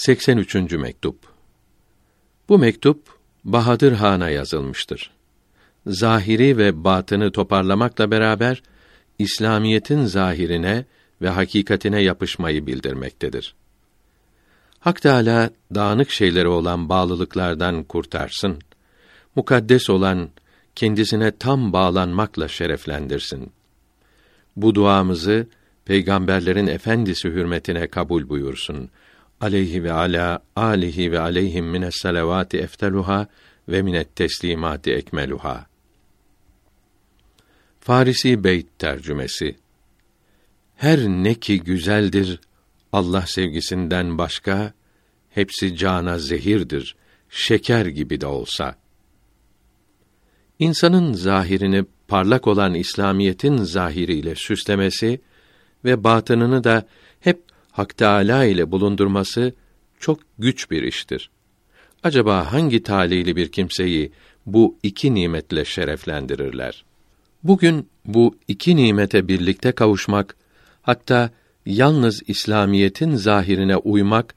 83. mektup. Bu mektup Bahadır Han'a yazılmıştır. Zahiri ve batını toparlamakla beraber İslamiyetin zahirine ve hakikatine yapışmayı bildirmektedir. Hak Teâlâ dağınık şeyleri olan bağlılıklardan kurtarsın. Mukaddes olan kendisine tam bağlanmakla şereflendirsin. Bu duamızı peygamberlerin efendisi hürmetine kabul buyursun aleyhi ve ala alihi ve aleyhim mines salavati efteluha ve minet teslimati ekmeluha. Farisi Beyt tercümesi Her ne ki güzeldir Allah sevgisinden başka hepsi cana zehirdir şeker gibi de olsa. İnsanın zahirini parlak olan İslamiyetin zahiriyle süslemesi ve batınını da hep Hak Teâlâ ile bulundurması çok güç bir iştir. Acaba hangi talihli bir kimseyi bu iki nimetle şereflendirirler? Bugün bu iki nimete birlikte kavuşmak, hatta yalnız İslamiyetin zahirine uymak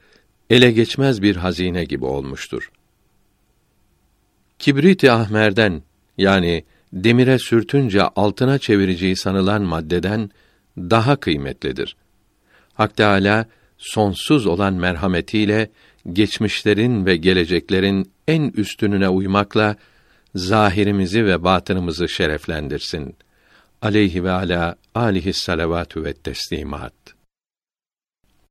ele geçmez bir hazine gibi olmuştur. Kibrit-i ahmerden yani demire sürtünce altına çevireceği sanılan maddeden daha kıymetlidir. Hak Teâlâ, sonsuz olan merhametiyle geçmişlerin ve geleceklerin en üstününe uymakla zahirimizi ve batınımızı şereflendirsin. Aleyhi ve ala alihi salavatü ve teslimat.